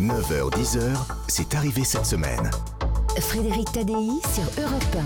9h-10h, c'est arrivé cette semaine. Frédéric Tadei sur Europe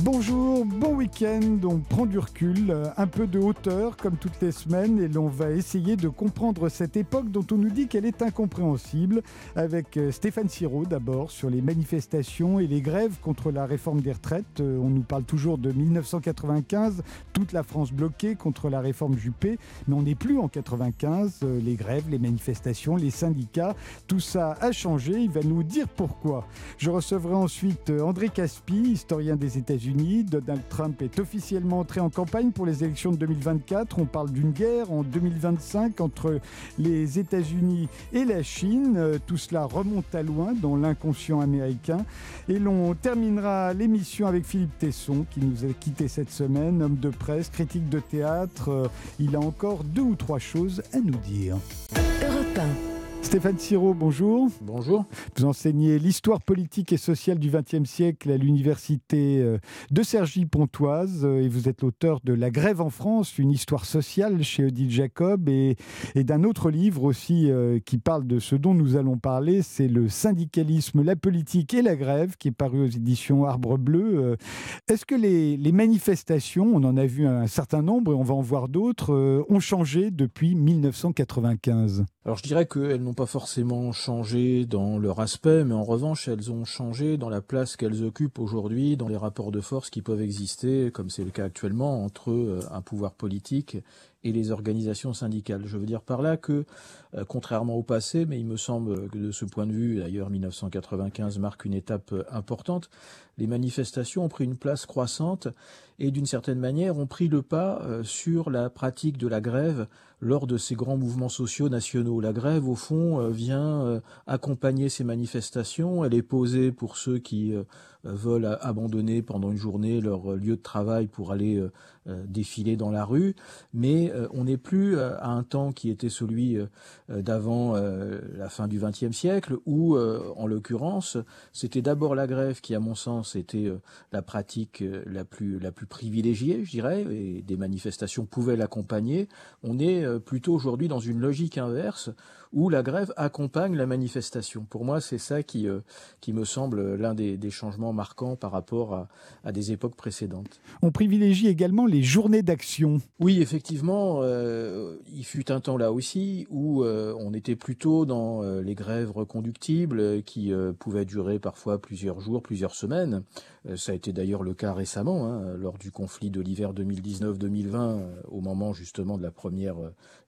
Bonjour, bon week-end. On prend du recul, euh, un peu de hauteur comme toutes les semaines et l'on va essayer de comprendre cette époque dont on nous dit qu'elle est incompréhensible avec euh, Stéphane Siro d'abord sur les manifestations et les grèves contre la réforme des retraites. Euh, on nous parle toujours de 1995, toute la France bloquée contre la réforme Juppé, mais on n'est plus en 95. Les grèves, les manifestations, les syndicats, tout ça a changé. Il va nous dire pourquoi. Je recevrai ensuite André Caspi, historien des États Donald Trump est officiellement entré en campagne pour les élections de 2024. On parle d'une guerre en 2025 entre les États-Unis et la Chine. Euh, tout cela remonte à loin dans l'inconscient américain. Et l'on terminera l'émission avec Philippe Tesson qui nous a quitté cette semaine, homme de presse, critique de théâtre. Euh, il a encore deux ou trois choses à nous dire. Stéphane Siro, bonjour. Bonjour. Vous enseignez l'histoire politique et sociale du XXe siècle à l'université euh, de Cergy-Pontoise euh, et vous êtes l'auteur de La grève en France, une histoire sociale chez Odile Jacob et, d'un autre livre aussi euh, qui parle de ce dont nous allons parler, c'est le syndicalisme, la politique et la grève qui est paru aux éditions Arbre Bleu. Est-ce que les, les, manifestations, on en a vu un certain nombre et on va en voir d'autres, ont changé depuis 1995 Alors je dirais qu'elles n'ont pas forcément changé dans leur aspect, mais en revanche, elles ont changé dans la place qu'elles occupent aujourd'hui dans les rapports de force qui peuvent exister, comme c'est le cas actuellement, entre euh, un pouvoir politique et les organisations syndicales. Je veux dire par là que, euh, contrairement au passé, mais il me semble que de ce point de vue, d'ailleurs 1995 marque une étape euh, importante, les manifestations ont pris une place croissante et d'une certaine manière ont pris le pas sur la pratique de la grève lors de ces grands mouvements sociaux nationaux. La grève, au fond, vient accompagner ces manifestations. Elle est posée pour ceux qui veulent abandonner pendant une journée leur lieu de travail pour aller défiler dans la rue, mais euh, on n'est plus euh, à un temps qui était celui euh, d'avant la fin du XXe siècle, où, en l'occurrence, c'était d'abord la grève qui, à mon sens, était la pratique la plus, la plus privilégiée, je dirais, et des manifestations pouvaient l'accompagner. On est plutôt aujourd'hui dans une logique inverse où la grève accompagne la manifestation. Pour moi, c'est ça qui, qui me semble l'un des, changements marquants par rapport à, à, des époques précédentes. On privilégie également les journées d'action. Oui, effectivement euh, il fut un temps là aussi où euh, on était plutôt dans euh, les grèves reconductibles qui pouvaient durer parfois plusieurs jours, plusieurs semaines. ça a été d'ailleurs le cas récemment, hein, lors du conflit de l'hiver 2019-2020, au moment justement de la première,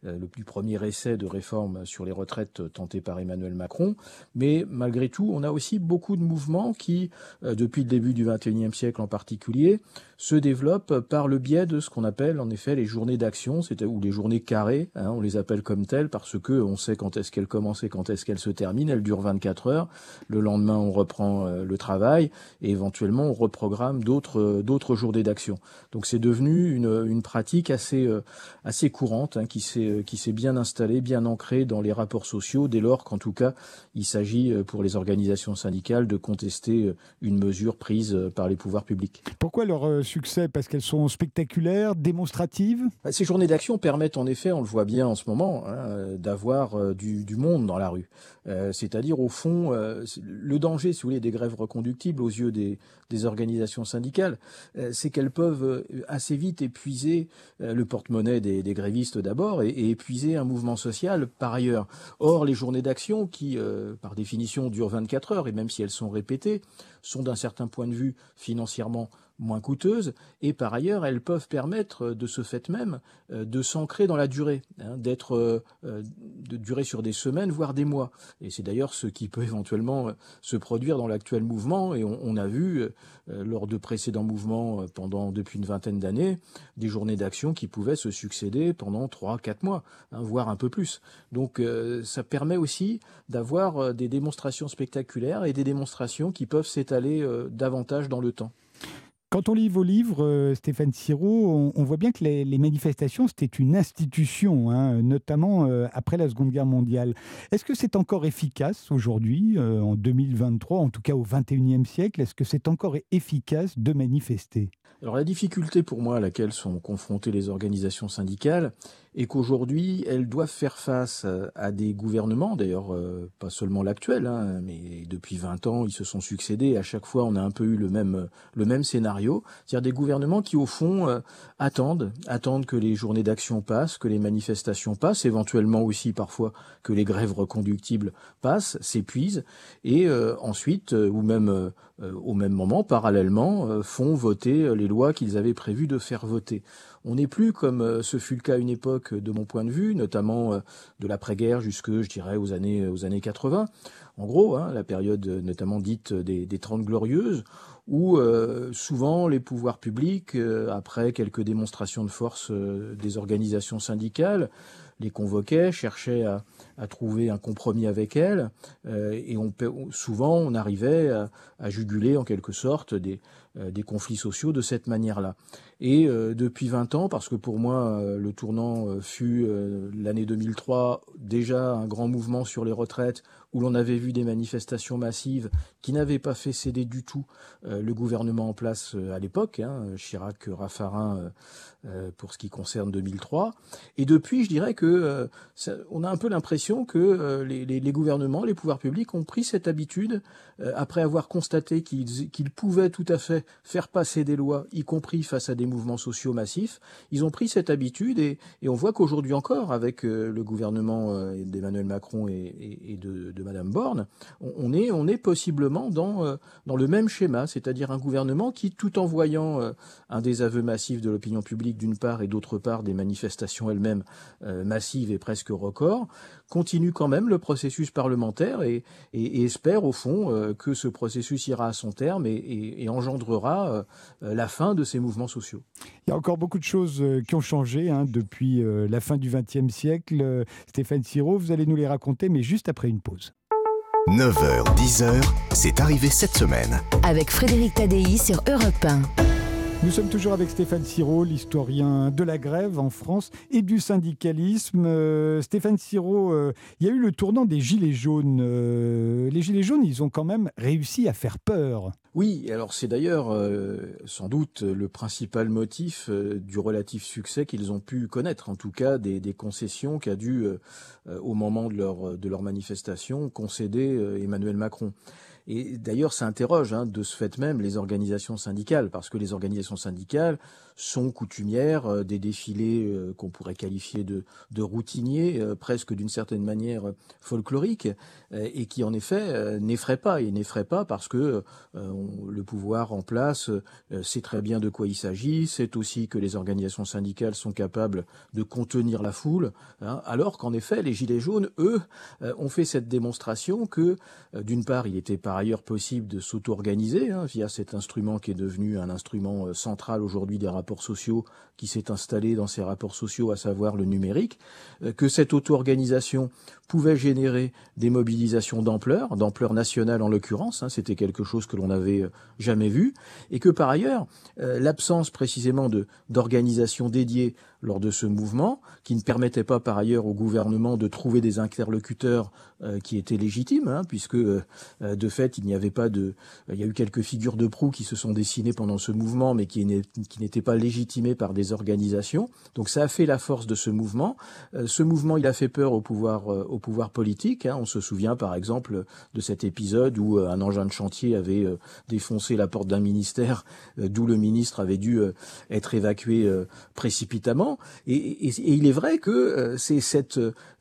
le plus premier essai de réforme sur les retraites tenté par Emmanuel Macron. Mais malgré tout, on a aussi beaucoup de mouvements qui, depuis le début du XXIe siècle en particulier, se développent par le biais de ce qu'on appelle en effet les journées d'action, ou les journées carrées, hein, on les appelle comme telles parce que on sait quand est-ce qu'elles commencent et quand est-ce qu'elles se terminent. Elles durent 24 heures. Le lendemain, on reprend euh, le travail et éventuellement on reprogramme d'autres euh, d'autres journées d'action. Donc c'est devenu une, une pratique assez euh, assez courante hein, qui s'est qui s'est bien installée, bien ancrée dans les rapports sociaux dès lors qu'en tout cas il s'agit pour les organisations syndicales de contester une mesure prise par les pouvoirs publics. Pourquoi leur succès? Parce qu'elles sont spectaculaires, démonstratives? Bah, Ces journées d'action permettent en effet, on le voit bien en ce moment, hein, d'avoir euh, du, du, monde dans la rue. Euh, c'est-à-dire au fond, euh, le danger, si vous voulez, des grèves reconductibles aux yeux des, des organisations syndicales, c'est qu'elles peuvent assez vite épuiser le porte-monnaie des, des, grévistes d'abord et, et, épuiser un mouvement social par ailleurs. Or, les journées d'action qui, par définition, durent 24 heures et même si elles sont répétées, sont d'un certain point de vue financièrement moins coûteuses, et par ailleurs, elles peuvent permettre de ce fait même de s'ancrer dans la durée, hein, d'être de durer sur des semaines, voire des mois. Et c'est d'ailleurs ce qui peut éventuellement se produire dans l'actuel mouvement, et on, a vu lors de précédents mouvements pendant depuis une vingtaine d'années des journées d'action qui pouvaient se succéder pendant trois, quatre mois, hein, voire un peu plus. Donc ça permet aussi d'avoir des démonstrations spectaculaires et des démonstrations qui peuvent s'étaler davantage dans le temps. Quand on lit vos livres, euh, Stéphane Siro, on, voit bien que les, manifestations, c'était une institution, hein, notamment euh, après la Seconde Guerre mondiale. Est-ce que c'est encore efficace aujourd'hui, euh, en 2023, en tout cas au 21e siècle Est-ce que c'est encore efficace de manifester? Alors la difficulté pour moi à laquelle sont confrontées les organisations syndicales, et qu'aujourd'hui elles doivent faire face à des gouvernements, d'ailleurs pas seulement l'actuel, hein, mais depuis 20 ans ils se sont succédés, à chaque fois on a un peu eu le même, le même scénario, c'est-à-dire des gouvernements qui au fond attendent, attendent que les journées d'action passent, que les manifestations passent, éventuellement aussi parfois que les grèves reconductibles passent, s'épuisent, et ensuite, ou même au même moment, parallèlement, font voter les lois qu'ils avaient prévu de faire voter. On n'est plus comme euh, ce fut le cas à une époque, de mon point de vue, notamment euh, de l'après-guerre jusque, je dirais, aux années, aux années 80. En gros, hein, la période notamment dite des, des Trente Glorieuses, où euh, souvent les pouvoirs publics, après quelques démonstrations de force des organisations syndicales, les convoquaient, cherchaient à, trouver un compromis avec elles, et on, souvent on arrivait à, juguler en quelque sorte des, des conflits sociaux de cette manière-là. Et euh, depuis 20 ans, parce que pour moi, euh, le tournant euh, fut l'année 2003, déjà un grand mouvement sur les retraites, où l'on avait vu des manifestations massives qui n'avaient pas fait céder du tout le gouvernement en place à l'époque, hein, Chirac, Raffarin, pour ce qui concerne 2003. Et depuis, je dirais que on a un peu l'impression que les, les, les, gouvernements, les pouvoirs publics ont pris cette habitude, après avoir constaté qu'ils qu'ils pouvaient tout à fait faire passer des lois, y compris face à des mouvements sociaux massifs. Ils ont pris cette habitude et, on voit qu'aujourd'hui encore, avec euh, le gouvernement euh, d'Emmanuel Macron et, et de, de, Madame Borne, on, est, on est possiblement dans, euh, dans le même schéma, c'est-à-dire un gouvernement qui, tout en voyant un désaveu massif de l'opinion publique d'une part et d'autre part des manifestations elles-mêmes massives et presque records, continue quand même le processus parlementaire et, et, et espère au fond euh, que ce processus ira à son terme et, et engendrera euh, la fin de ces mouvements sociaux. Il y a encore beaucoup de choses euh, qui ont changé hein, depuis la fin du XXe siècle. Stéphane Siro, vous allez nous les raconter, mais juste après une pause. 9h, 10h, c'est arrivé cette semaine. Avec Frédéric Tadei sur Europe 1. Nous sommes toujours avec Stéphane Siro, l'historien de la grève en France et du syndicalisme. Euh, Stéphane Siro, euh, il y a eu le tournant des Gilets jaunes. Euh, les Gilets jaunes, ils ont quand même réussi à faire peur. Oui, alors c'est d'ailleurs sans doute le principal motif du relatif succès qu'ils ont pu connaître, en tout cas des, concessions qu'a dû, au moment de leur manifestation, concéder Emmanuel Macron. Et d'ailleurs, ça interroge hein, de ce fait même les organisations syndicales, parce que les organisations syndicales sont coutumières euh, des défilés euh, qu'on pourrait qualifier de, routiniers, euh, presque d'une certaine manière folkloriques, et qui en effet n'effraient pas. Et n'effraient pas parce que le pouvoir en place sait très bien de quoi il s'agit, c'est aussi que les organisations syndicales sont capables de contenir la foule, hein, alors qu'en effet, les Gilets jaunes, eux, ont fait cette démonstration que, d'une part, il était par ailleurs possible de s'auto-organiser hein, via cet instrument qui est devenu un instrument central aujourd'hui des rapports sociaux qui s'est installé dans ces rapports sociaux, à savoir le numérique, euh, que cette auto-organisation pouvait générer des mobilisations d'ampleur, d'ampleur nationale en l'occurrence, hein, c'était quelque chose que l'on n'avait euh, jamais vu, et que par ailleurs, euh, l'absence précisément d'organisation dédiée lors de ce mouvement, qui ne permettait pas par ailleurs au gouvernement de trouver des interlocuteurs euh, qui étaient légitimes, hein, puisque euh, de fait il n'y avait pas de, il y a eu quelques figures de proue qui se sont dessinées pendant ce mouvement, mais qui n'étaient pas légitimées par des organisations. Donc ça a fait la force de ce mouvement. ce mouvement, il a fait peur au pouvoir au pouvoir politique. Hein. On se souvient par exemple de cet épisode où euh, un engin de chantier avait euh, défoncé la porte d'un ministère, euh, d'où le ministre avait dû être évacué précipitamment. Et, il est vrai que c'est cette,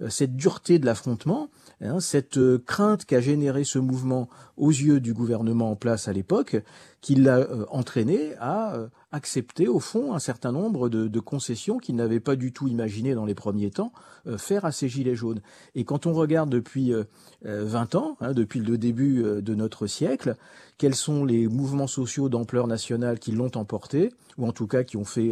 cette dureté de l'affrontement Hein, cette euh, crainte qu'a généré ce mouvement aux yeux du gouvernement en place à l'époque, qui l'a euh, entraîné à euh, accepter au fond un certain nombre de, concessions qu'il n'avait pas du tout imaginé dans les premiers temps faire à ces gilets jaunes. Et quand on regarde depuis 20 ans, hein, depuis le début de notre siècle, quels sont les mouvements sociaux d'ampleur nationale qui l'ont emporté, ou en tout cas qui ont fait,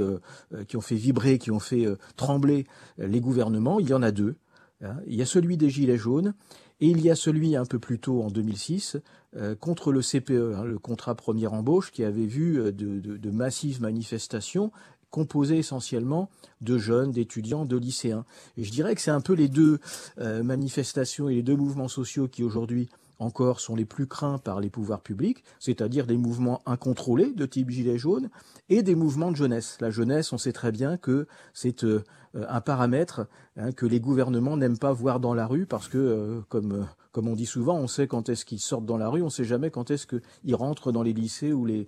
qui ont fait vibrer, qui ont fait trembler les gouvernements, il y en a deux. Hein. Il y a celui des Gilets jaunes et il y a celui un peu plus tôt en 2006 euh, contre le CPE, hein, le contrat première embauche, qui avait vu euh, de, massives manifestations composées essentiellement de jeunes, d'étudiants, de lycéens. Et je dirais que c'est un peu les deux manifestations et les deux mouvements sociaux qui aujourd'hui encore sont les plus craints par les pouvoirs publics, c'est-à-dire des mouvements incontrôlés de type gilet jaune et des mouvements de jeunesse. La jeunesse, on sait très bien que c'est un paramètre hein, que les gouvernements n'aiment pas voir dans la rue parce que, comme comme on dit souvent, on sait quand est-ce qu'ils sortent dans la rue, on ne sait jamais quand est-ce qu'ils rentrent dans les lycées ou les,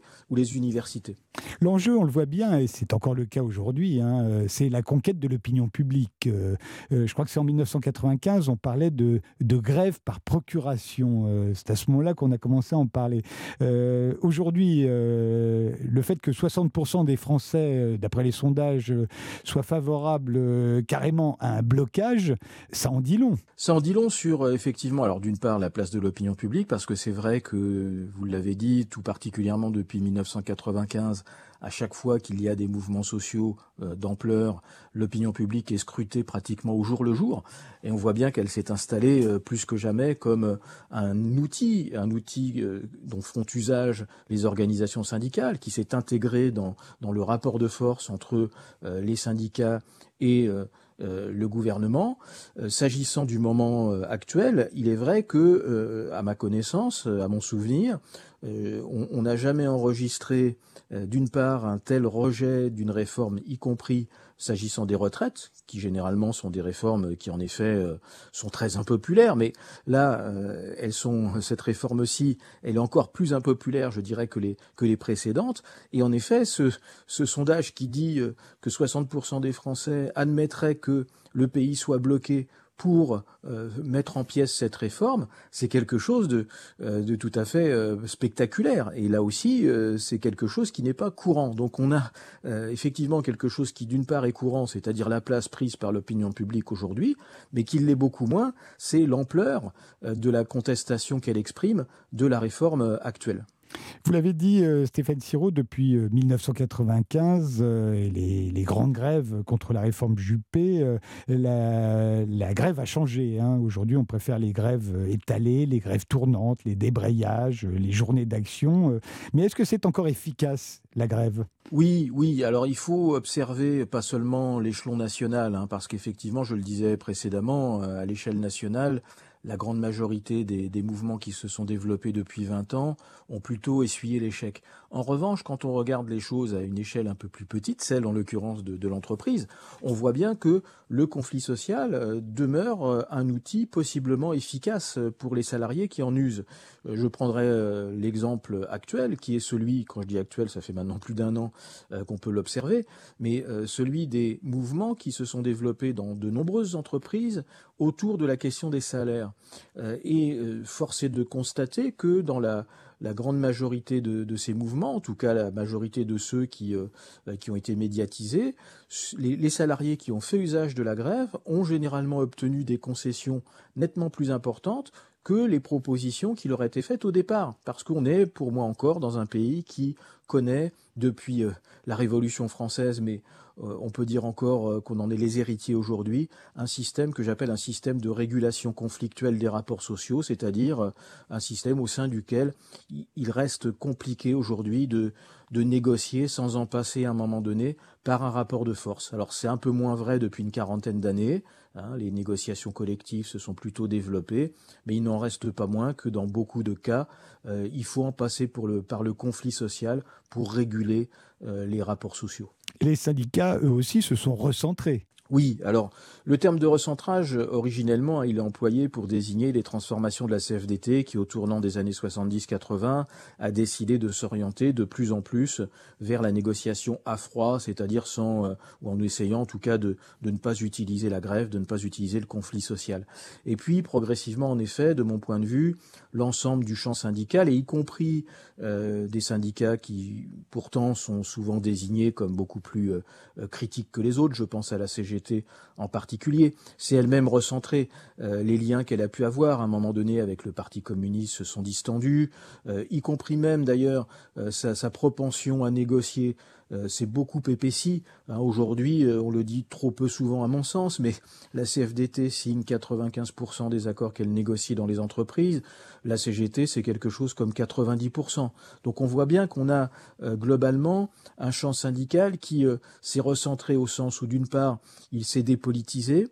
universités. L'enjeu, on le voit bien, et c'est encore le cas aujourd'hui, hein, euh, c'est la conquête de l'opinion publique. Euh, euh, je crois que c'est en 1995, on parlait de grève par procuration. c'est à ce moment-là qu'on a commencé à en parler. aujourd'hui, le fait que 60% des Français, d'après les sondages, soient favorables carrément un blocage, ça en dit long. Ça en dit long sur, effectivement, alors d'une part la place de l'opinion publique, parce que c'est vrai que, vous l'avez dit, tout particulièrement depuis 1995, à chaque fois qu'il y a des mouvements sociaux euh, d'ampleur, l'opinion publique est scrutée pratiquement au jour le jour, et on voit bien qu'elle s'est installée euh, plus que jamais comme euh, un outil, un outil dont font usage les organisations syndicales, qui s'est intégré dans, le rapport de force entre les syndicats et le gouvernement. Euh, s'agissant du moment euh, actuel, il est vrai que, à ma connaissance, à mon souvenir, on n'a jamais enregistré, d'une part, un tel rejet d'une réforme, y compris s'agissant des retraites, qui généralement sont des réformes qui en effet euh, sont très impopulaires, mais là, euh, elles sont cette réforme-ci, elle est encore plus impopulaire, je dirais, que les que les précédentes. Et en effet, ce, ce sondage qui dit euh, que 60% des Français admettraient que le pays soit bloqué pour euh, mettre en pièces cette réforme, c'est quelque chose de, euh, tout à fait euh, spectaculaire. Et là aussi, c'est quelque chose qui n'est pas courant. Donc on a effectivement quelque chose qui, d'une part, est courant, c'est-à-dire la place prise par l'opinion publique aujourd'hui, mais qui l'est beaucoup moins, c'est l'ampleur de la contestation qu'elle exprime de la réforme actuelle. Vous l'avez dit, euh, Stéphane Siro, depuis 1995, euh, euh, les, grandes grèves contre la réforme Juppé, la, grève a changé. Hein. Aujourd'hui, on préfère les grèves étalées, les grèves tournantes, les débrayages, les journées d'action. Mais est-ce que c'est encore efficace, la grève? Oui, oui. Alors, il faut observer pas seulement l'échelon national, hein, parce qu'effectivement, je le disais précédemment, à l'échelle nationale, la grande majorité des, mouvements qui se sont développés depuis 20 ans ont plutôt essuyé l'échec. En revanche, quand on regarde les choses à une échelle un peu plus petite, celle en l'occurrence de, l'entreprise, on voit bien que le conflit social euh, demeure euh, un outil possiblement efficace pour les salariés qui en usent. Euh, je prendrai l'exemple actuel, qui est celui, quand je dis actuel, ça fait maintenant plus d'un an qu'on peut l'observer, mais celui des mouvements qui se sont développés dans de nombreuses entreprises autour de la question des salaires. Euh, et euh, force est de constater que dans la, grande majorité de, ces mouvements, en tout cas la majorité de ceux qui, euh, qui ont été médiatisés, les, salariés qui ont fait usage de la grève ont généralement obtenu des concessions nettement plus importantes que les propositions qui leur étaient faites au départ. Parce qu'on est, pour moi encore, dans un pays qui connaît, depuis la Révolution française, mais on peut dire encore euh, qu'on en est les héritiers aujourd'hui, un système que j'appelle un système de régulation conflictuelle des rapports sociaux, c'est-à-dire euh, un système au sein duquel il reste compliqué aujourd'hui de, de négocier sans en passer à un moment donné par un rapport de force. Alors c'est un peu moins vrai depuis une quarantaine d'années, hein, les négociations collectives se sont plutôt développées, mais il n'en reste pas moins que dans beaucoup de cas, il faut en passer par le conflit social pour réguler les rapports sociaux les syndicats, eux aussi, se sont recentrés. Oui, alors le terme de recentrage, originellement, il est employé pour désigner les transformations de la CFDT qui, au tournant des années 70-80, a décidé de s'orienter de plus en plus vers la négociation à froid, c'est-à-dire sans, euh, ou en essayant en tout cas de, ne pas utiliser la grève, de ne pas utiliser le conflit social. Et puis, progressivement, en effet, de mon point de vue, l'ensemble du champ syndical, et y compris euh, des syndicats qui, pourtant, sont souvent désignés comme beaucoup plus euh, critiques que les autres, je pense à la CGT, en particulier, c'est elle-même recentrée. Euh, les liens qu'elle a pu avoir à un moment donné avec le Parti communiste se sont distendus, euh, y compris même d'ailleurs euh, sa, propension à négocier c'est beaucoup épaissi. Hein, aujourd'hui, on le dit trop peu souvent à mon sens, mais la CFDT signe 95% des accords qu'elle négocie dans les entreprises. La CGT, c'est quelque chose comme 90%. Donc on voit bien qu'on a globalement un champ syndical qui s'est recentré au sens où d'une part, il s'est dépolitisé,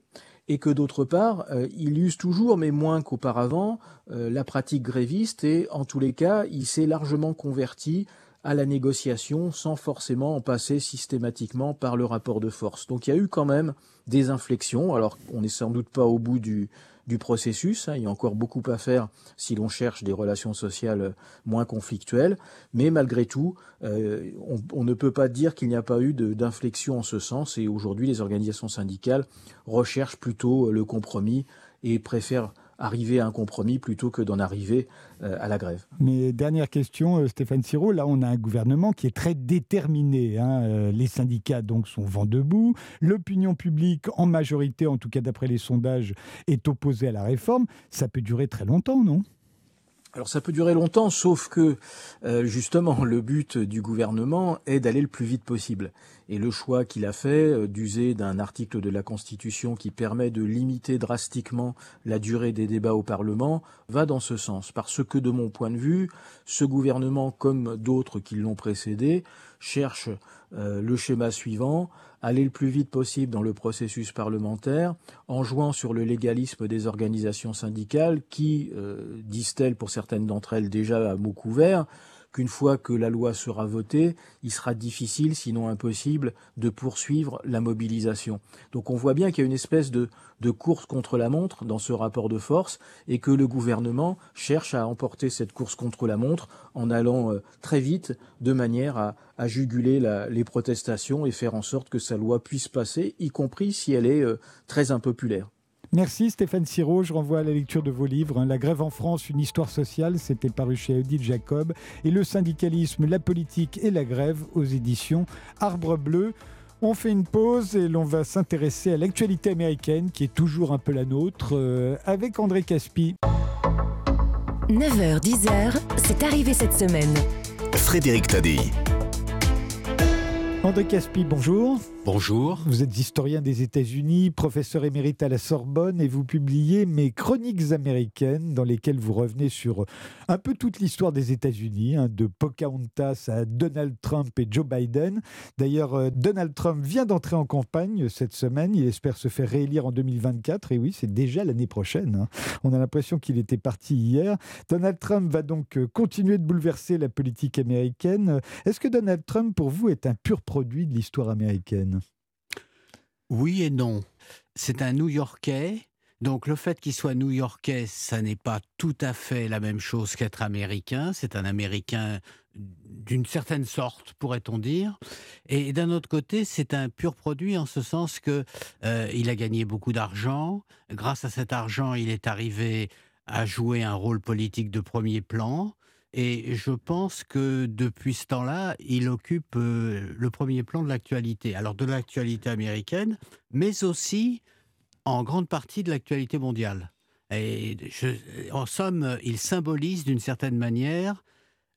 et que d'autre part, euh, il use toujours, mais moins qu'auparavant, euh, la pratique gréviste et en tous les cas, il s'est largement converti à la négociation sans forcément en passer systématiquement par le rapport de force. Donc il y a eu quand même des inflexions, alors on n'est sans doute pas au bout du, processus. Hein. Il y a encore beaucoup à faire si l'on cherche des relations sociales moins conflictuelles. Mais malgré tout, euh, on, ne peut pas dire qu'il n'y a pas eu d'inflexion en ce sens. Et aujourd'hui, les organisations syndicales recherchent plutôt le compromis et préfèrent arriver à un compromis plutôt que d'en arriver euh, à la grève. Mais dernière question, euh, Stéphane Siro, là on a un gouvernement qui est très déterminé. Hein. Euh, les syndicats donc sont vent debout, l'opinion publique en majorité, en tout cas d'après les sondages, est opposée à la réforme. Ça peut durer très longtemps, non? Alors ça peut durer longtemps, sauf que justement le but du gouvernement est d'aller le plus vite possible. Et le choix qu'il a fait euh, d'user d'un article de la Constitution qui permet de limiter drastiquement la durée des débats au Parlement va dans ce sens. Parce que de mon point de vue, ce gouvernement, comme d'autres qui l'ont précédé, cherche euh, le schéma suivant, aller le plus vite possible dans le processus parlementaire, en jouant sur le légalisme des organisations syndicales qui, euh, disent-elles pour certaines d'entre elles déjà à mots couverts, qu'une fois que la loi sera votée, il sera difficile, sinon impossible, de poursuivre la mobilisation. Donc on voit bien qu'il y a une espèce de, course contre la montre dans ce rapport de force et que le gouvernement cherche à emporter cette course contre la montre en allant euh, très vite de manière à, juguler les protestations et faire en sorte que sa loi puisse passer, y compris si elle est euh, très impopulaire. Merci Stéphane Siro. Je renvoie à la lecture de vos livres. Hein. La grève en France, une histoire sociale, c'était paru chez Odile Jacob. Et le syndicalisme, la politique et la grève aux éditions Arbre Bleu. On fait une pause et l'on va s'intéresser à l'actualité américaine qui est toujours un peu la nôtre euh, avec André Caspi. 9h-10h, c'est arrivé cette semaine. Frédéric Tadei. André Caspi, bonjour. Bonjour. Vous êtes historien des États-Unis, professeur émérite à la Sorbonne et vous publiez Mes chroniques américaines dans lesquelles vous revenez sur un peu toute l'histoire des États-Unis, hein, de Pocahontas à Donald Trump et Joe Biden. D'ailleurs, euh, Donald Trump vient d'entrer en campagne cette semaine. Il espère se faire réélire en 2024 et oui, c'est déjà l'année prochaine. Hein. On a l'impression qu'il était parti hier. Donald Trump va donc euh, continuer de bouleverser la politique américaine. Est-ce que Donald Trump, pour vous, est un pur produit de l'histoire américaine? Oui et non. C'est un New-Yorkais. Donc le fait qu'il soit New-Yorkais, ça n'est pas tout à fait la même chose qu'être américain. C'est un Américain d'une certaine sorte, pourrait-on dire. Et d'un autre côté, c'est un pur produit en ce sens que euh, il a gagné beaucoup d'argent. Grâce à cet argent, il est arrivé à jouer un rôle politique de premier plan. Et je pense que depuis ce temps-là, il occupe euh, le premier plan de l'actualité. Alors de l'actualité américaine, mais aussi en grande partie de l'actualité mondiale. Et en somme, il symbolise d'une certaine manière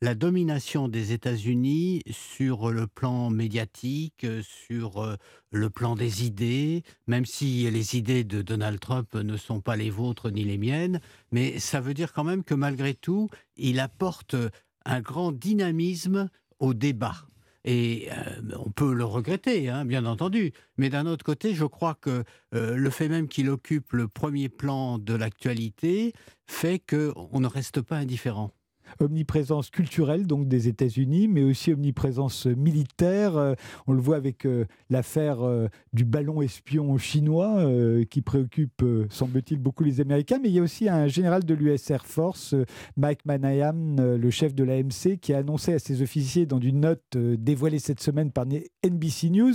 la domination des États-Unis sur le plan médiatique, sur euh, le plan des idées, même si les idées de Donald Trump ne sont pas les vôtres ni les miennes, mais ça veut dire quand même que malgré tout, il apporte un grand dynamisme au débat. Et euh, on peut le regretter, hein, bien entendu. Mais d'un autre côté, je crois que euh, le fait même qu'il occupe le premier plan de l'actualité fait qu'on ne reste pas indifférent omniprésence culturelle donc des États-Unis, mais aussi omniprésence militaire. Euh, on le voit avec euh, l'affaire euh, du ballon espion chinois qui préoccupe, semble-t-il, beaucoup les Américains. Mais il y a aussi un général de l'US Air Force, Mike Manayam, le chef de l'AMC, qui a annoncé à ses officiers dans une note dévoilée cette semaine par NBC News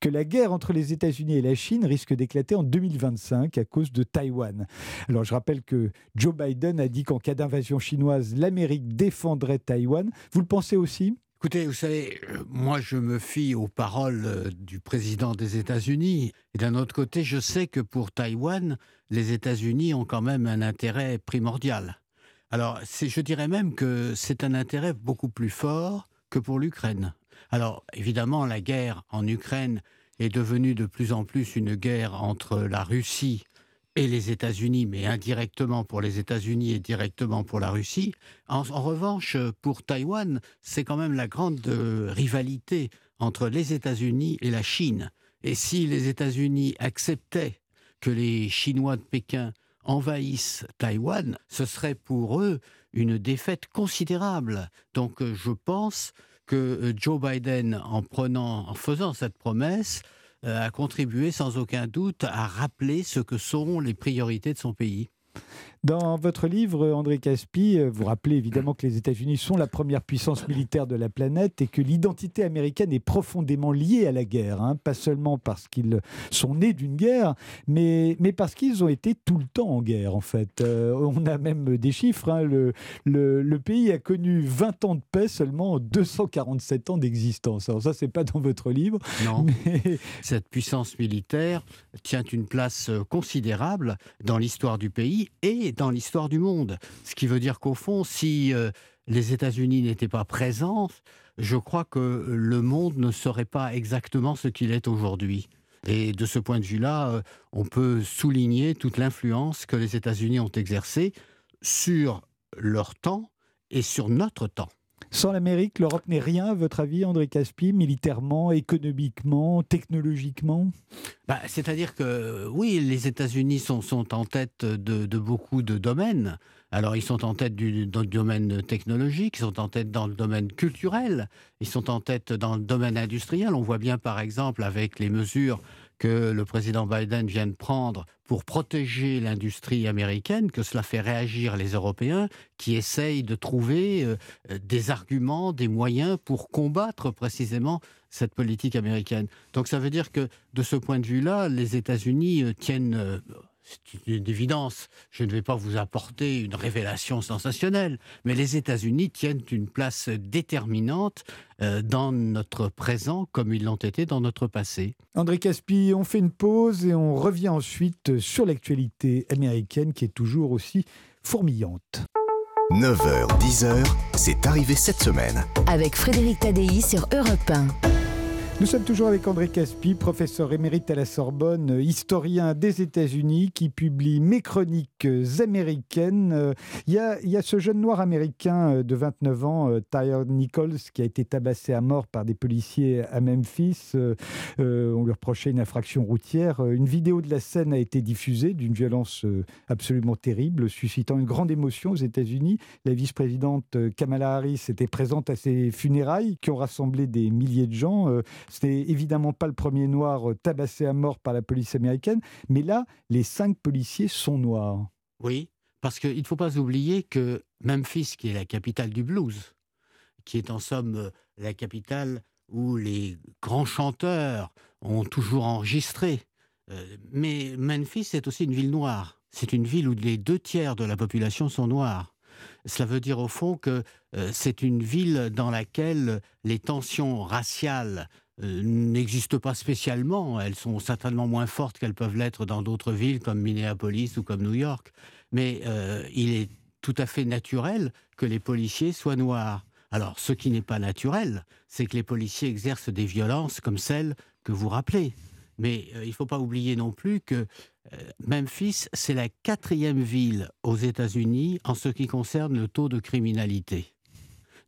que la guerre entre les États-Unis et la Chine risque d'éclater en 2025 à cause de Taïwan. Alors je rappelle que Joe Biden a dit qu'en cas d'invasion chinoise, l'Amérique défendrait Taïwan. Vous le pensez aussi? Écoutez, vous savez, euh, moi je me fie aux paroles euh, du président des États-Unis. Et d'un autre côté, je sais que pour Taïwan, les États-Unis ont quand même un intérêt primordial. Alors, je dirais même que c'est un intérêt beaucoup plus fort que pour l'Ukraine. Alors évidemment, la guerre en Ukraine est devenue de plus en plus une guerre entre la Russie et les États-Unis, mais indirectement pour les États-Unis et directement pour la Russie. En, revanche, pour Taïwan, c'est quand même la grande euh, rivalité entre les États-Unis et la Chine. Et si les États-Unis acceptaient que les Chinois de Pékin envahissent Taïwan, ce serait pour eux une défaite considérable. Donc euh, je pense que euh, Joe Biden, en faisant cette promesse, a contribué sans aucun doute à rappeler ce que sont les priorités de son pays. Dans votre livre, André Caspi, euh, vous rappelez évidemment que les États-Unis sont la première puissance militaire de la planète et que l'identité américaine est profondément liée à la guerre, hein. pas seulement parce qu'ils sont nés d'une guerre, mais, mais parce qu'ils ont été tout le temps en guerre en fait. Euh, on a même des chiffres, hein. le, le, pays a connu 20 ans de paix seulement 247 ans d'existence. Alors ça, c'est pas dans votre livre. Non, cette puissance militaire tient une place euh, considérable dans l'histoire du pays et dans l'histoire du monde. Ce qui veut dire qu'au fond, si euh, les États-Unis n'étaient pas présents, je crois que le monde ne serait pas exactement ce qu'il est aujourd'hui. Et de ce point de vue-là, euh, on peut souligner toute l'influence que les États-Unis ont exercée sur leur temps et sur notre temps. Sans l'Amérique, l'Europe n'est rien, à votre avis, André Caspi, militairement, économiquement, technologiquement? Bah, C'est-à-dire que oui, les États-Unis sont, en tête de, de, beaucoup de domaines. Alors, ils sont en tête du, dans le domaine technologique, ils sont en tête dans le domaine culturel, ils sont en tête dans le domaine industriel. On voit bien, par exemple, avec les mesures que le président Biden vient de prendre pour protéger l'industrie américaine, que cela fait réagir les Européens qui essayent de trouver euh, des arguments, des moyens pour combattre précisément cette politique américaine. Donc ça veut dire que de ce point de vue-là, les États-Unis euh, tiennent euh, c'est une évidence. Je ne vais pas vous apporter une révélation sensationnelle, mais les États-Unis tiennent une place déterminante euh, dans notre présent comme ils l'ont été dans notre passé. André Caspi, on fait une pause et on revient ensuite sur l'actualité américaine qui est toujours aussi fourmillante. 9h, 10h, c'est arrivé cette semaine. Avec Frédéric Tadei sur Europe 1. Nous sommes toujours avec André Caspi, professeur émérite à la Sorbonne, historien des États-Unis, qui publie Mes chroniques américaines. Il y, a, ce jeune noir américain de 29 ans, Tyre Nichols, qui a été tabassé à mort par des policiers à Memphis. Euh, on lui reprochait une infraction routière. Une vidéo de la scène a été diffusée d'une violence euh, absolument terrible, suscitant une grande émotion aux États-Unis. La vice-présidente Kamala Harris était présente à ses funérailles, qui ont rassemblé des milliers de gens. Euh, c'était évidemment pas le premier noir euh, tabassé à mort par la police américaine, mais là, les cinq policiers sont noirs. Oui, parce qu'il ne faut pas oublier que Memphis, qui est la capitale du blues, qui est en somme euh, la capitale où les grands chanteurs ont toujours enregistré, euh, mais Memphis est aussi une ville noire. C'est une ville où les deux tiers de la population sont noirs. Cela veut dire au fond que c'est une ville dans laquelle les tensions raciales euh, n'existent pas spécialement. Elles sont certainement moins fortes qu'elles peuvent l'être dans d'autres villes comme Minneapolis ou comme New York. Mais euh, il est tout à fait naturel que les policiers soient noirs. Alors, ce qui n'est pas naturel, c'est que les policiers exercent des violences comme celles que vous rappelez. Mais euh, il ne faut pas oublier non plus que Memphis, c'est la quatrième ville aux États-Unis en ce qui concerne le taux de criminalité.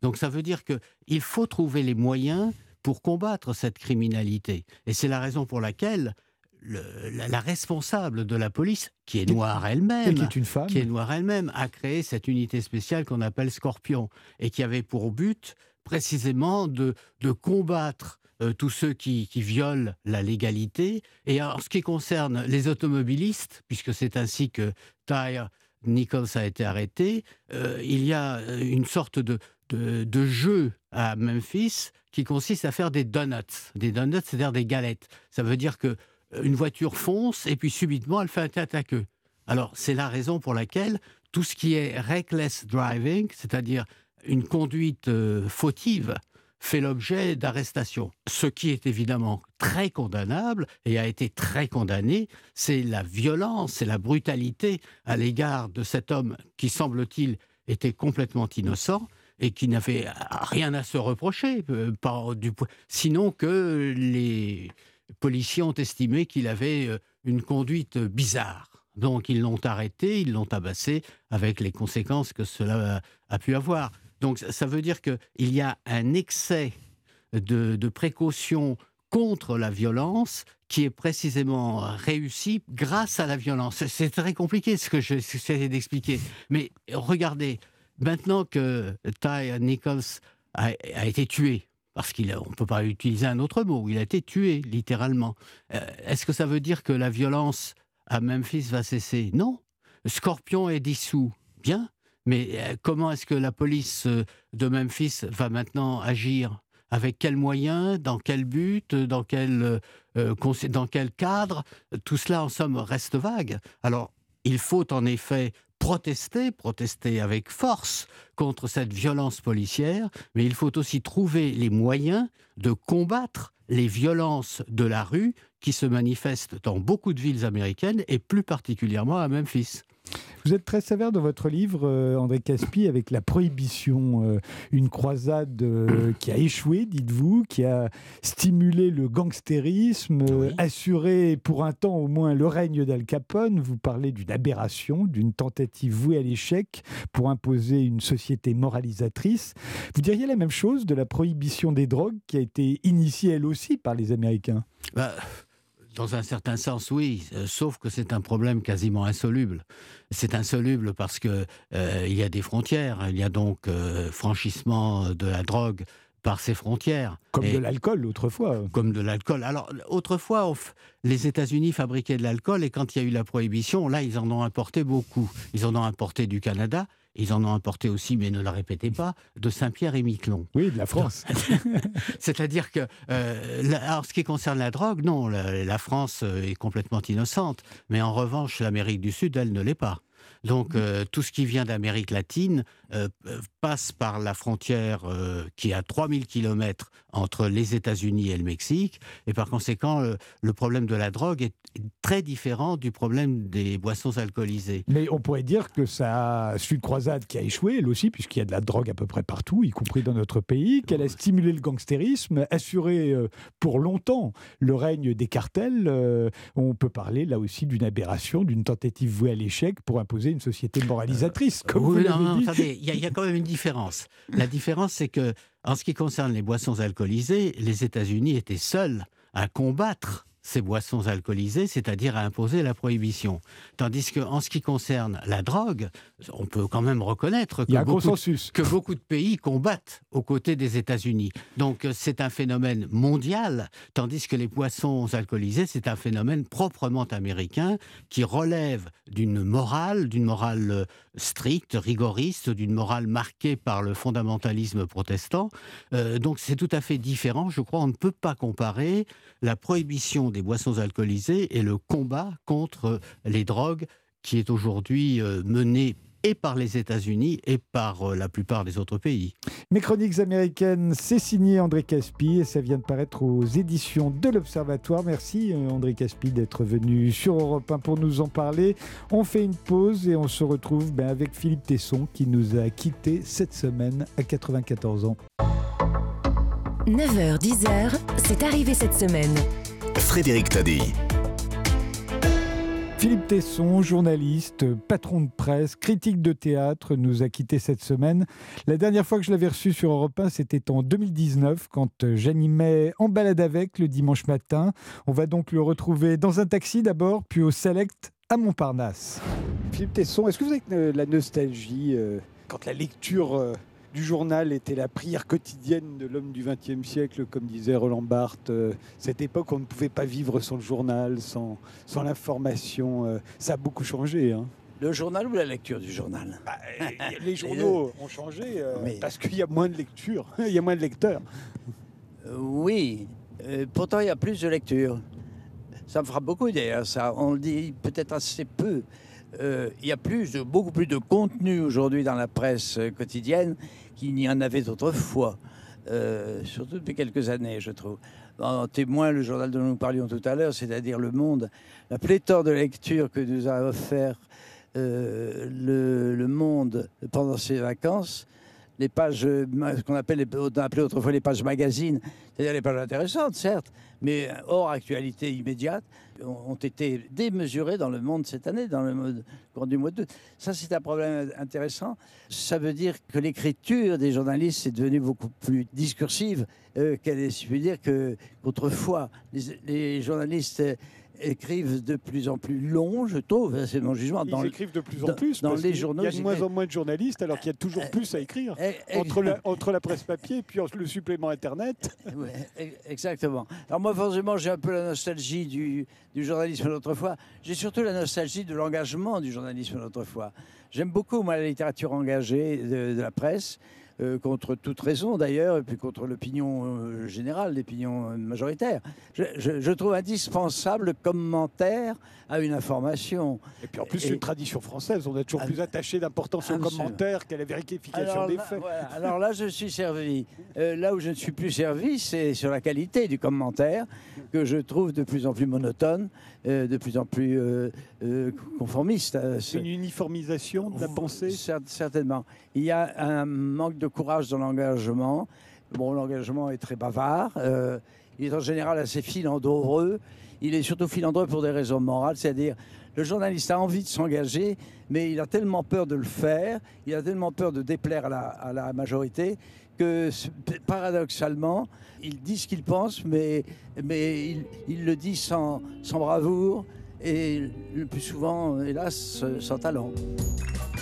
Donc ça veut dire qu'il faut trouver les moyens pour combattre cette criminalité. Et c'est la raison pour laquelle la, responsable de la police, qui est noire elle-même, qui est une femme, qui est noire elle-même, a créé cette unité spéciale qu'on appelle Scorpion et qui avait pour but précisément de, de combattre euh, tous ceux qui, qui, violent la légalité. Et en ce qui concerne les automobilistes, puisque c'est ainsi que Tyre Nichols a été arrêté, euh, il y a une sorte de, de, de jeu à Memphis qui consiste à faire des donuts. Des donuts, c'est-à-dire des galettes. Ça veut dire que euh, une voiture fonce et puis subitement elle fait un tête à queue. Alors c'est la raison pour laquelle tout ce qui est reckless driving, c'est-à-dire une conduite euh, fautive, fait l'objet d'arrestation. Ce qui est évidemment très condamnable et a été très condamné, c'est la violence et la brutalité à l'égard de cet homme qui, semble-t-il, était complètement innocent et qui n'avait rien à se reprocher, euh, sinon que les policiers ont estimé qu'il avait euh, une conduite bizarre. Donc ils l'ont arrêté, ils l'ont tabassé, avec les conséquences que cela a, pu avoir. Donc ça veut dire qu'il y a un excès de, de précaution contre la violence qui est précisément réussi grâce à la violence. C'est très compliqué ce que j'essaie d'expliquer. Mais regardez, maintenant que Ty Nichols a, été tué, parce qu'on ne peut pas utiliser un autre mot, il a été tué littéralement, euh, est-ce que ça veut dire que la violence à Memphis va cesser? Non. Scorpion est dissous. Bien. Mais euh, comment est-ce que la police euh, de Memphis va maintenant agir? Avec quels moyens, dans quel but, dans quel, dans quel cadre, tout cela en somme reste vague. Alors, il faut en effet protester, protester avec force contre cette violence policière, mais il faut aussi trouver les moyens de combattre les violences de la rue qui se manifestent dans beaucoup de villes américaines et plus particulièrement à Memphis. Vous êtes très sévère dans votre livre, euh, André Caspi, avec la prohibition. Euh, une croisade euh, qui a échoué, dites-vous, qui a stimulé le gangstérisme, assuré pour un temps au moins le règne d'Al Capone. Vous parlez d'une aberration, d'une tentative vouée à l'échec pour imposer une société moralisatrice. Vous diriez la même chose de la prohibition des drogues qui a été initiée elle aussi par les Américains? Bah, dans un certain sens, oui, euh, sauf que c'est un problème quasiment insoluble. C'est insoluble parce que euh, il y a des frontières, il y a donc euh, franchissement de la drogue par ces frontières. Comme de l'alcool autrefois. Comme de l'alcool. Alors autrefois, les États-Unis fabriquaient de l'alcool et quand il y a eu la prohibition, là, ils en ont importé beaucoup. Ils en ont importé du Canada ils en ont importé aussi, mais ne le répétez pas, de Saint-Pierre et Miquelon. Oui, de la France. C'est-à-dire que, euh, alors, ce qui concerne la drogue, non, la, France euh, est complètement innocente. Mais en revanche, l'Amérique du Sud, elle ne l'est pas. Donc euh, tout ce qui vient d'Amérique latine passe par la frontière qui est à 3000 km entre les États-Unis et le Mexique. Et par conséquent, le problème de la drogue est très différent du problème des boissons alcoolisées. Mais on pourrait dire que ça a une croisade qui a échoué, elle aussi, puisqu'il y a de la drogue à peu près partout, y compris dans notre pays, qu'elle a stimulé le gangstérisme, assuré euh, pour longtemps le règne des cartels. Euh, on peut parler là aussi d'une aberration, d'une tentative vouée à l'échec pour imposer une société moralisatrice. Comme oui, non, non, attendez, il y, a quand même une différence. La différence, c'est que en ce qui concerne les boissons alcoolisées, les États-Unis étaient seuls à combattre ces boissons alcoolisées, c'est-à-dire à imposer la prohibition. Tandis qu'en ce qui concerne la drogue, on peut quand même reconnaître que, beaucoup, de, que beaucoup de pays combattent aux côtés des États-Unis. Donc euh, c'est un phénomène mondial, tandis que les boissons alcoolisées, c'est un phénomène proprement américain qui relève d'une morale, d'une morale euh, stricte, rigoriste, d'une morale marquée par le fondamentalisme protestant. Euh, donc c'est tout à fait différent. Je crois on ne peut pas comparer la prohibition des boissons alcoolisées et le combat contre les drogues qui est aujourd'hui euh, mené et par les États-Unis et par euh, la plupart des autres pays. Mes chroniques américaines, c'est signé André Caspi et ça vient de paraître aux éditions de l'Observatoire. Merci euh, André Caspi d'être venu sur Europe 1 pour nous en parler. On fait une pause et on se retrouve ben, avec Philippe Tesson qui nous a quittés cette semaine à 94 ans. 9h, 10h, c'est arrivé cette semaine. Frédéric Tadei. Philippe Tesson, journaliste, patron de presse, critique de théâtre, nous a quittés cette semaine. La dernière fois que je l'avais reçu sur Europe 1, c'était en 2019, quand j'animais En balade avec le dimanche matin. On va donc le retrouver dans un taxi d'abord, puis au Select à Montparnasse. Philippe Tesson, est-ce que vous avez la nostalgie euh, quand la lecture euh, du journal était la prière quotidienne de l'homme du XXe siècle, comme disait Roland Barthes. Euh, cette époque, on ne pouvait pas vivre sans le journal, sans, sans l'information. Euh, ça a beaucoup changé. Hein. Le journal ou la lecture du journal? Bah, Les journaux ont changé euh, parce qu'il y a moins de lecture, il y a moins de lecteurs. oui, pourtant il y a plus de lecture. Ça me fera beaucoup d'ailleurs, ça. On le dit peut-être assez peu. Euh, il y a beaucoup plus de contenu aujourd'hui dans la presse quotidienne qu'il n'y en avait autrefois, euh, surtout depuis quelques années, je trouve. En témoin le journal dont nous parlions tout à l'heure, c'est-à-dire Le Monde, la pléthore de lectures que nous a offert euh, le, Monde pendant ses vacances les pages, euh, ce qu'on appelait autrefois les pages magazines, c'est-à-dire les pages intéressantes, certes, mais hors actualité immédiate, ont été démesurées dans le monde cette année, dans le cours du mois d'août. Ça, c'est un problème intéressant. Ça veut dire que l'écriture des journalistes est devenue beaucoup plus discursive euh, qu'elle est. Je veux dire qu'autrefois, les, les journalistes écrivent de plus en plus long, je trouve, c'est mon jugement. Ils écrivent de plus en plus. Dans les journaux, il y a de moins en moins de journalistes, alors qu'il y a toujours euh, plus à écrire euh, entre la, entre la presse papier et puis le supplément Internet. exactement. Alors moi, forcément, j'ai un peu la nostalgie du, du journalisme d'autrefois. J'ai surtout la nostalgie de l'engagement du journalisme d'autrefois. J'aime beaucoup, moi, la littérature engagée de, de la presse. Euh, contre toute raison d'ailleurs, et puis contre l'opinion euh, générale, l'opinion majoritaire. Je, trouve indispensable le commentaire à une information. Et puis en plus, c'est une tradition française, on est toujours plus attaché d'importance au commentaire qu'à la vérification des faits. Alors là, je suis servi. Euh, là où je ne suis plus servi, c'est sur la qualité du commentaire, que je trouve de plus en plus monotone, de plus en plus conformiste. Une uniformisation de la pensée Certainement. Il y a un manque de courage dans l'engagement. Bon, l'engagement est très bavard. Euh, il est en général assez filandreux. Il est surtout filandreux pour des raisons morales, c'est-à-dire le journaliste a envie de s'engager, mais il a tellement peur de le faire, il a tellement peur de déplaire à la, majorité que paradoxalement, il dit ce qu'il pense, mais, mais il, le dit sans, sans bravoure et le plus souvent, hélas, sans talent.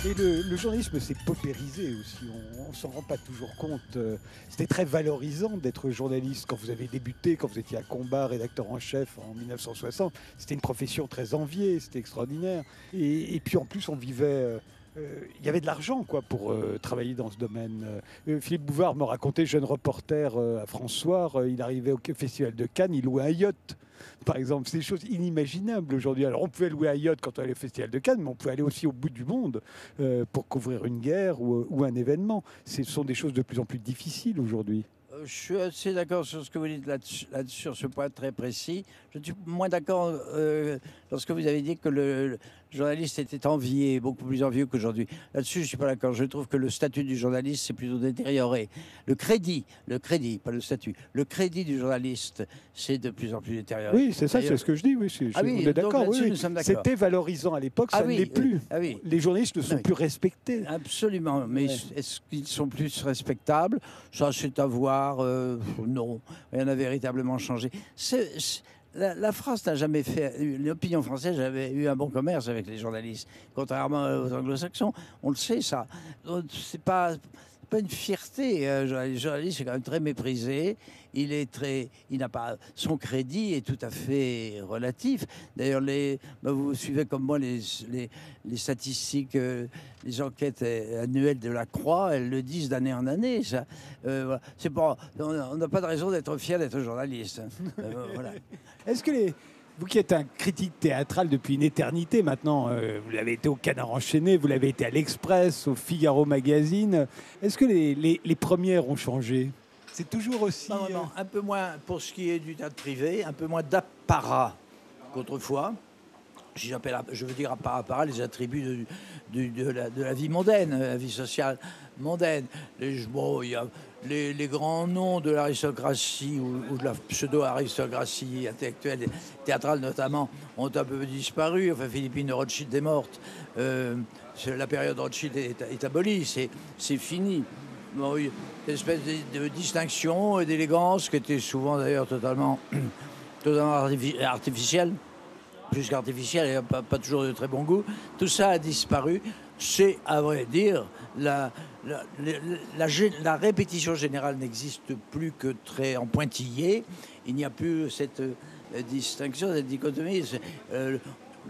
Et le, journalisme s'est paupérisé aussi. On, ne s'en rend pas toujours compte. Euh, c'était très valorisant d'être journaliste quand vous avez débuté, quand vous étiez à combat, rédacteur en chef en 1960. C'était une profession très enviée, c'était extraordinaire. Et, puis en plus, on vivait. Euh, euh, il y avait de l'argent quoi pour travailler dans ce domaine. Philippe Bouvard me racontait, jeune reporter à François, il arrivait au festival de Cannes, il louait un yacht par exemple. C'est des choses inimaginables aujourd'hui. Alors, on pouvait louer un yacht quand on allait au Festival de Cannes, mais on pouvait aller aussi au bout du monde euh, pour couvrir une guerre ou, un événement. Ce sont des choses de plus en plus difficiles aujourd'hui. Euh, je suis assez d'accord sur ce que vous dites là-dessus, sur ce point très précis. Je suis moins d'accord euh, lorsque vous avez dit que le, journaliste était envié, beaucoup plus envieux qu'aujourd'hui. Là-dessus, je ne suis pas d'accord. Je trouve que le statut du journaliste s'est plutôt détérioré. Le crédit, le crédit, pas le statut, le crédit du journaliste s'est de plus en plus détérioré. Oui, c'est ça, c'est ce que je dis. Oui, je, ah oui, d'accord. Oui, C'était valorisant à l'époque, ça ah ne l'est plus. Ah oui. Les journalistes ne sont plus respectés. Absolument. Mais est-ce qu'ils sont plus respectables? Ça, c'est à voir. Euh, non, rien n'a véritablement changé. C'est la, France n'a jamais fait, l'opinion française j'avais eu un bon commerce avec les journalistes, contrairement aux anglo-saxons. On le sait, ça. C'est pas pas une fierté. Euh, journaliste est quand même très méprisé. Il est très, il n'a pas son crédit est tout à fait relatif. D'ailleurs, les, bah, vous suivez comme moi les, les, statistiques, euh, les enquêtes annuelles de la Croix, elles le disent d'année en année. Ça, euh, c'est pas, on n'a pas de raison d'être fier d'être journaliste. Hein. Est-ce que les vous qui êtes un critique théâtral depuis une éternité maintenant, euh, vous l'avez été au Canard enchaîné, vous l'avez été à l'Express, au Figaro Magazine. Est-ce que les, premières ont changé? C'est toujours aussi. Non, non, euh, un peu moins pour ce qui est du théâtre privé, un peu moins d'apparat qu'autrefois. Je veux dire apparat, les attributs de, la, vie mondaine, la vie sociale mondaine. Les, bon, y a les, grands noms de l'aristocratie ou, de la pseudo-aristocratie intellectuelle théâtrale notamment ont un peu disparu. Enfin, Philippine Rothschild est morte. Euh, la période Rothschild est, abolie, c'est fini. Une espèce de, distinction et d'élégance qui était souvent d'ailleurs totalement, totalement artificielle, plus qu'artificielle et pas, pas toujours de très bon goût. Tout ça a disparu. C'est, à vrai dire, la, la, répétition générale n'existe plus que très en pointillé. Il n'y a plus cette euh, distinction, cette dichotomie. Euh,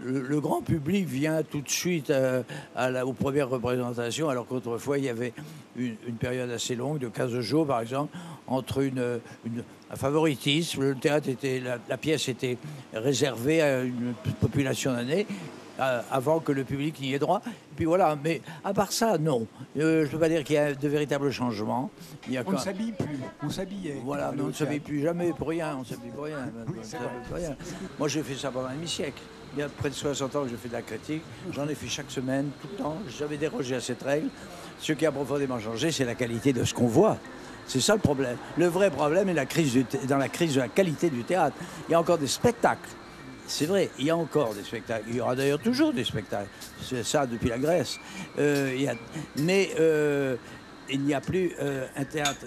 le, grand public vient tout de suite euh, à, la, aux premières représentations, alors qu'autrefois il y avait une, période assez longue, de 15 jours par exemple, entre une, un favoritisme. Le théâtre était, la, pièce était réservée à une population d'années euh, avant que le public n'y ait droit. Et puis voilà, mais à part ça, non. Euh, je ne peux pas dire qu'il y a de véritables changements. Il y a on ne s'habille plus, on s'habillait. Voilà, on ne s'habille plus jamais pour rien, on s'habille pour rien. Moi j'ai fait ça pendant un demi-siècle. Il y a près de 60 ans que je fais de la critique. J'en ai fait chaque semaine, tout le temps. J'avais dérogé à cette règle. Ce qui a profondément changé, c'est la qualité de ce qu'on voit. C'est ça le problème. Le vrai problème est la crise dans la crise de la qualité du théâtre. Il y a encore des spectacles. C'est vrai, il y a encore des spectacles. Il y aura d'ailleurs toujours des spectacles. C'est ça depuis la Grèce. Euh. Mais euh, il n'y a plus euh, un théâtre.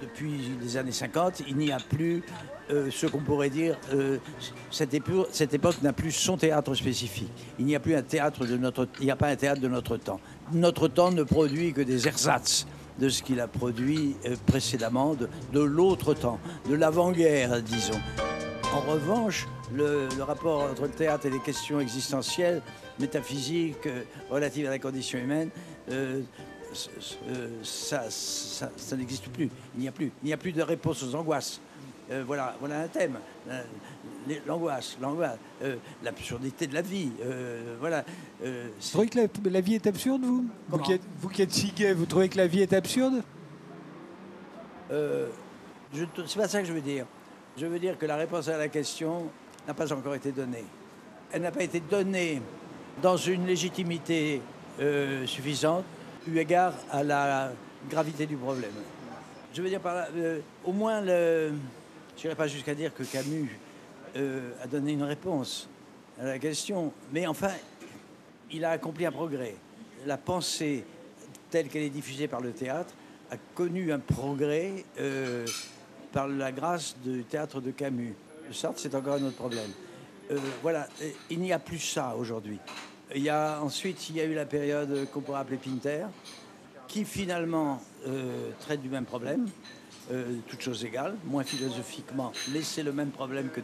Depuis les années 50, il n'y a plus ce qu'on pourrait dire, cette, époque, cette, époque n'a plus son théâtre spécifique. Il n'y a plus un théâtre de notre, il n'y a pas un théâtre de notre temps. Notre temps ne produit que des ersatz de ce qu'il a produit euh, précédemment, de, de l'autre temps, de l'avant-guerre, disons. En revanche, le, rapport entre le théâtre et les questions existentielles, métaphysiques, relatives à la condition humaine, ça, ça, ça n'existe plus. Il n'y a plus. Il n'y a plus de réponse aux angoisses. Euh, voilà, voilà un thème. L'angoisse, l'angoisse, euh, l'absurdité de la vie. Euh, voilà. Euh, vous trouvez que la, la, vie est absurde, vous? Vous qui, êtes, vous qui, êtes, si gay, vous trouvez que la vie est absurde? C'est pas ça que je veux dire. Je veux dire que la réponse à la question n'a pas encore été donnée. Elle n'a pas été donnée dans une légitimité suffisante, eu égard à la gravité du problème. Je veux dire par là, au moins le je n'irai pas jusqu'à dire que Camus euh, a donné une réponse à la question, mais enfin, il a accompli un progrès. La pensée telle qu'elle est diffusée par le théâtre a connu un progrès euh, par la grâce du théâtre de Camus. Le Sartre, c'est encore un autre problème. Euh, voilà, il n'y a plus ça aujourd'hui. Il y a, ensuite, il y a eu la période qu'on pourrait appeler Pinter, qui finalement traite du même problème, euh, toutes choses égales, moins philosophiquement, mais c'est le même problème que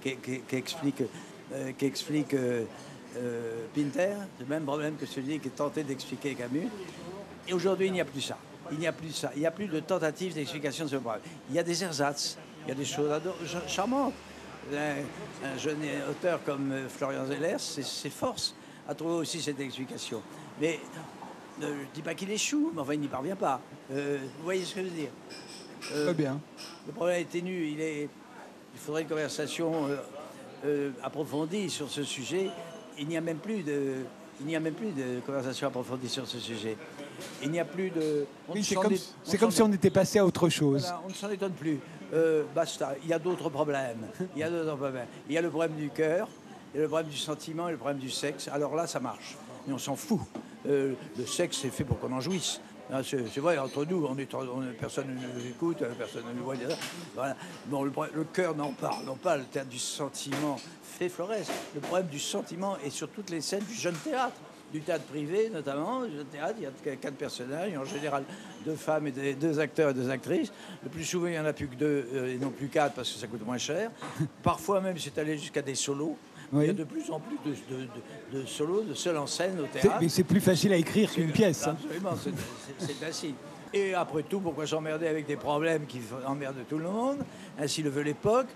qu'explique euh, euh, euh, Pinter, le même problème que celui qui est tenté d'expliquer Camus. Et aujourd'hui, il n'y a plus ça. Il n'y a plus ça. Il n'y a plus de tentative d'explication de ce problème. Il y a des ersatz, il y a des choses charmantes. Un, un, jeune auteur comme Florian Zeller s'efforce à trouver aussi cette explication. Mais je ne dis pas qu'il échoue, mais enfin, il n'y parvient pas. Vous voyez ce que je veux dire? Très bien. Le problème est ténu. Il, est, il faudrait une conversation euh, euh, approfondie sur ce sujet. Il n'y a même plus de. Il n'y a même plus de conversation approfondie sur ce sujet. Il n'y a plus de. Oui, c'est comme, si on était passé à autre chose. Voilà, on ne s'en étonne plus. Euh, basta. Il y a d'autres problèmes. Il y a d'autres problèmes. Il y a le problème du cœur, il y a le problème du sentiment et le problème du sexe. Alors là, ça marche. Mais on s'en fout. Euh, le sexe, c'est fait pour qu'on en jouisse. C'est vrai, entre nous, on est, on, personne ne nous écoute, personne ne nous voit. Voilà. Bon, le, cœur n'en parle, non pas le théâtre du sentiment fait Flores. Le problème du sentiment est sur toutes les scènes du jeune théâtre, du théâtre privé notamment. Théâtre, il y a quatre personnages, en général deux femmes et deux acteurs et deux actrices. Le plus souvent, il n'y en a plus que deux euh, et non plus quatre parce que ça coûte moins cher. Parfois même, c'est allé jusqu'à des solos. Oui. Il y a de plus en plus de, de, de, de solos, de seuls en scène au théâtre. Mais c'est plus facile à écrire qu'une pièce. Hein. Absolument, c'est ainsi. Et après tout, pourquoi s'emmerder avec des problèmes qui emmerdent tout le monde? Ainsi le veut l'époque.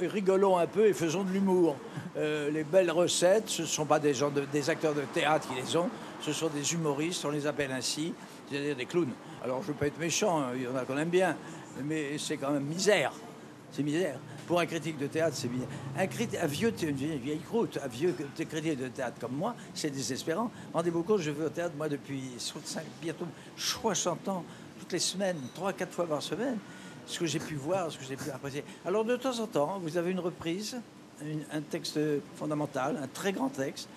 Rigolons un peu et faisons de l'humour. Euh, les belles recettes, ce ne sont pas des, gens de, des acteurs de théâtre qui les ont, ce sont des humoristes, on les appelle ainsi, c'est-à-dire des clowns. Alors je ne veux pas être méchant, il y en a qu'on aime bien, mais c'est quand même misère. C'est misère. Pour un critique de théâtre, c'est bien. Un, critique, un vieux, une vieille, croûte, un vieux critique de théâtre comme moi, c'est désespérant. Rendez-vous compte, je vais au théâtre, moi, depuis 65, bientôt 60 ans, toutes les semaines, 3-4 fois par semaine, ce que j'ai pu voir, ce que j'ai pu apprécier. Alors, de temps en temps, vous avez une reprise, un texte fondamental, un très grand texte,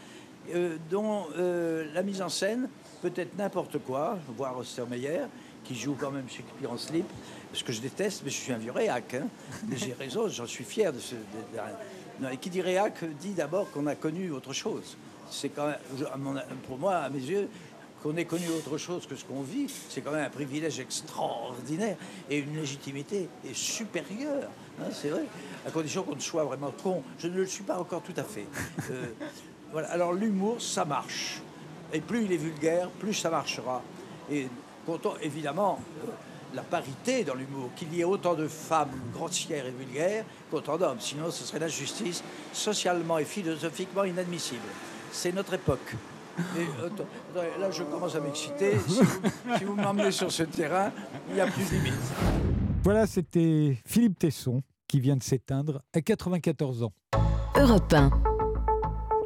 euh, dont euh, la mise en scène peut être n'importe quoi, voire Ostermeyer, qui joue quand même Shakespeare en slip, ce que je déteste, mais je suis un vieux réac. Hein. Mais j'ai raison, j'en suis fier de ce. De, et qui dit réac dit d'abord qu'on a connu autre chose. C'est quand même, pour moi, à mes yeux, qu'on ait connu autre chose que ce qu'on vit, c'est quand même un privilège extraordinaire et une légitimité est supérieure. Hein, c'est vrai, à condition qu'on ne soit vraiment con. Je ne le suis pas encore tout à fait. Euh, voilà. Alors l'humour, ça marche. Et plus il est vulgaire, plus ça marchera. Et content, évidemment, euh, la parité dans l'humour, qu'il y ait autant de femmes grossières et vulgaires qu'autant d'hommes. Sinon, ce serait l'injustice socialement et philosophiquement inadmissible. C'est notre époque. Et, euh, là, je commence à m'exciter. Si vous, si vous m'emmenez sur ce terrain, il n'y a plus de limite. Voilà, c'était Philippe Tesson qui vient de s'éteindre à 94 ans. Europe 1.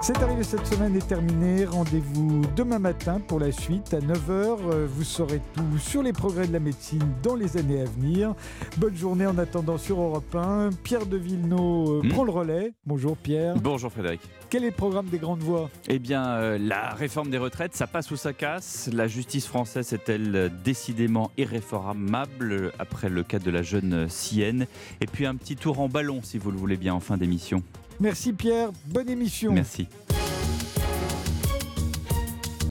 C'est arrivé cette semaine est terminé. Rendez-vous demain matin pour la suite à 9h. Vous saurez tout sur les progrès de la médecine dans les années à venir. Bonne journée en attendant sur Europe 1. Pierre de Villeneuve Hmm. prend le relais. Bonjour Pierre. Bonjour Frédéric. Quel est le programme des grandes voix? Eh bien, euh, la réforme des retraites, ça passe ou ça casse La justice française est-elle décidément irréformable après le cas de la jeune Sienne? Et puis un petit tour en ballon, si vous le voulez bien, en fin d'émission. Merci Pierre. Bonne émission. Merci.